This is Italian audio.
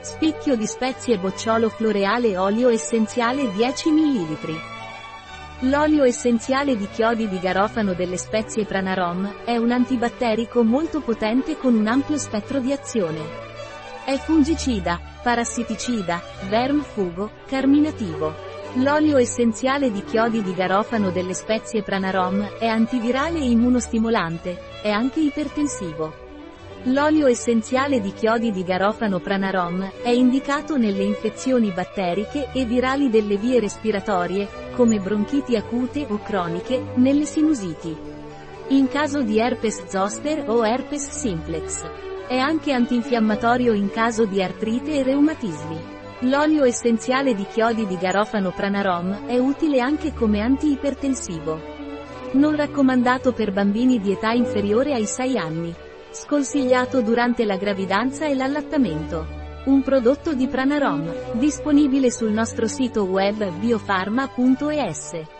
Spicchio di spezie bocciolo floreale olio essenziale 10 ml. L'olio essenziale di chiodi di garofano delle spezie Pranarom è un antibatterico molto potente con un ampio spettro di azione. È fungicida, parassiticida, vermfugo, carminativo. L'olio essenziale di chiodi di garofano delle spezie Pranarom è antivirale e immunostimolante, è anche ipertensivo. L'olio essenziale di chiodi di garofano Pranarom è indicato nelle infezioni batteriche e virali delle vie respiratorie, come bronchiti acute o croniche, nelle sinusiti. In caso di herpes zoster o herpes simplex. È anche antinfiammatorio in caso di artrite e reumatismi. L'olio essenziale di chiodi di garofano Pranarom è utile anche come anti-ipertensivo. Non raccomandato per bambini di età inferiore ai 6 anni. Sconsigliato durante la gravidanza e l'allattamento. Un prodotto di Pranarom, disponibile sul nostro sito web biofarma.es.